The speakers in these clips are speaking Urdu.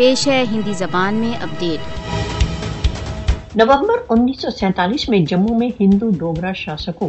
پیش ہے ہندی زبان میں اپڈیٹ۔ نومبر انیس سو سینتالیس میں جموں میں ہندو ڈوگرا شاسکوں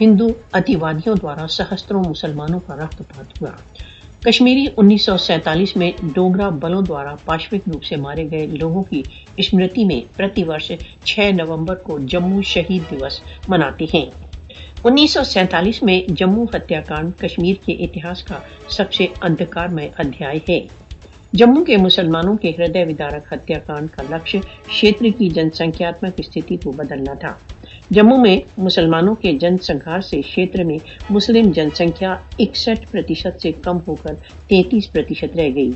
ہندو اتیوادیوں دوارا سہستروں مسلمانوں کا رکت پات ہوا۔ کشمیری انیس سو سینتالیس میں ڈوگرا بلوں دوارا پاشوک روپ سے مارے گئے لوگوں کی اسمرتی میں پرتی ورش چھ نومبر کو جموں شہید دیوس مناتے ہیں۔ انیس سو سینتالیس میں جموں ہتیا کانڈ کشمیر کے اتہاس کا سب سے اندھکار میں ادھیائے ہے۔ جموں کے مسلمانوں کے ہردے ودارک ہتیا کانڈ کا لکش شیتر کی جن سنکھیاتمک استھتی کو بدلنا تھا۔ جموں میں مسلمانوں کے جن سنگھار سے شیتر میں مسلم جن سنکھیا اکسٹھ پرتیشت سے کم ہو کر تینتیس پرتیشت رہ گئی۔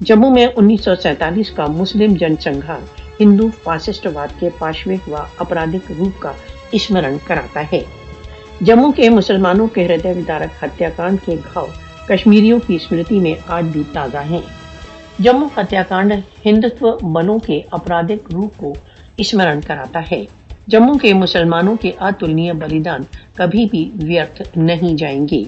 جموں میں انیس سو سینتالیس کا مسلم جن سنگھار ہندو فاسسٹ واد کے پاشوک و اپرادھک روپ کا اسمرن کراتا ہے۔ جموں کے مسلمانوں کے ہردے ودارک ہتیا کانڈ کے گھاؤ کشمیریوں کی اسمرتی میں آج بھی تازہ ہیں۔ جموں ہتیا کانڈ ہندوتو بلوں کے اپرادھک روپ کو اسمرن کراتا ہے۔ جموں کے مسلمانوں کے اتلنیہ بلیدان کبھی بھی ویرتھ نہیں جائیں گے۔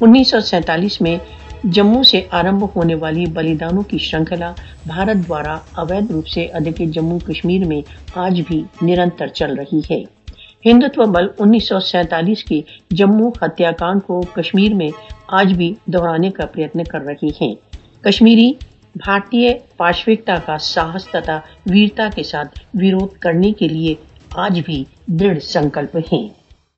انیس سو سینتالیس میں جموں سے آرمب ہونے والی بلیدانوں کی شرنکھلا بھارت دوارا اویدھ روپ سے ادھک جموں کشمیر میں آج بھی نرنتر چل رہی ہے۔ ہندوتو بل انیس سو سینتالیس کی جموں ہتیا کانڈ کو کشمیر میں آج بھی دہرانے کا پریتن کر رہی ہیں۔ کشمیری بھارتی پاشوکتا کا ساہس تتا ویرتا کے ساتھ ویروت کرنے کے لیے آج بھی دڑھ سنکلپ ہیں۔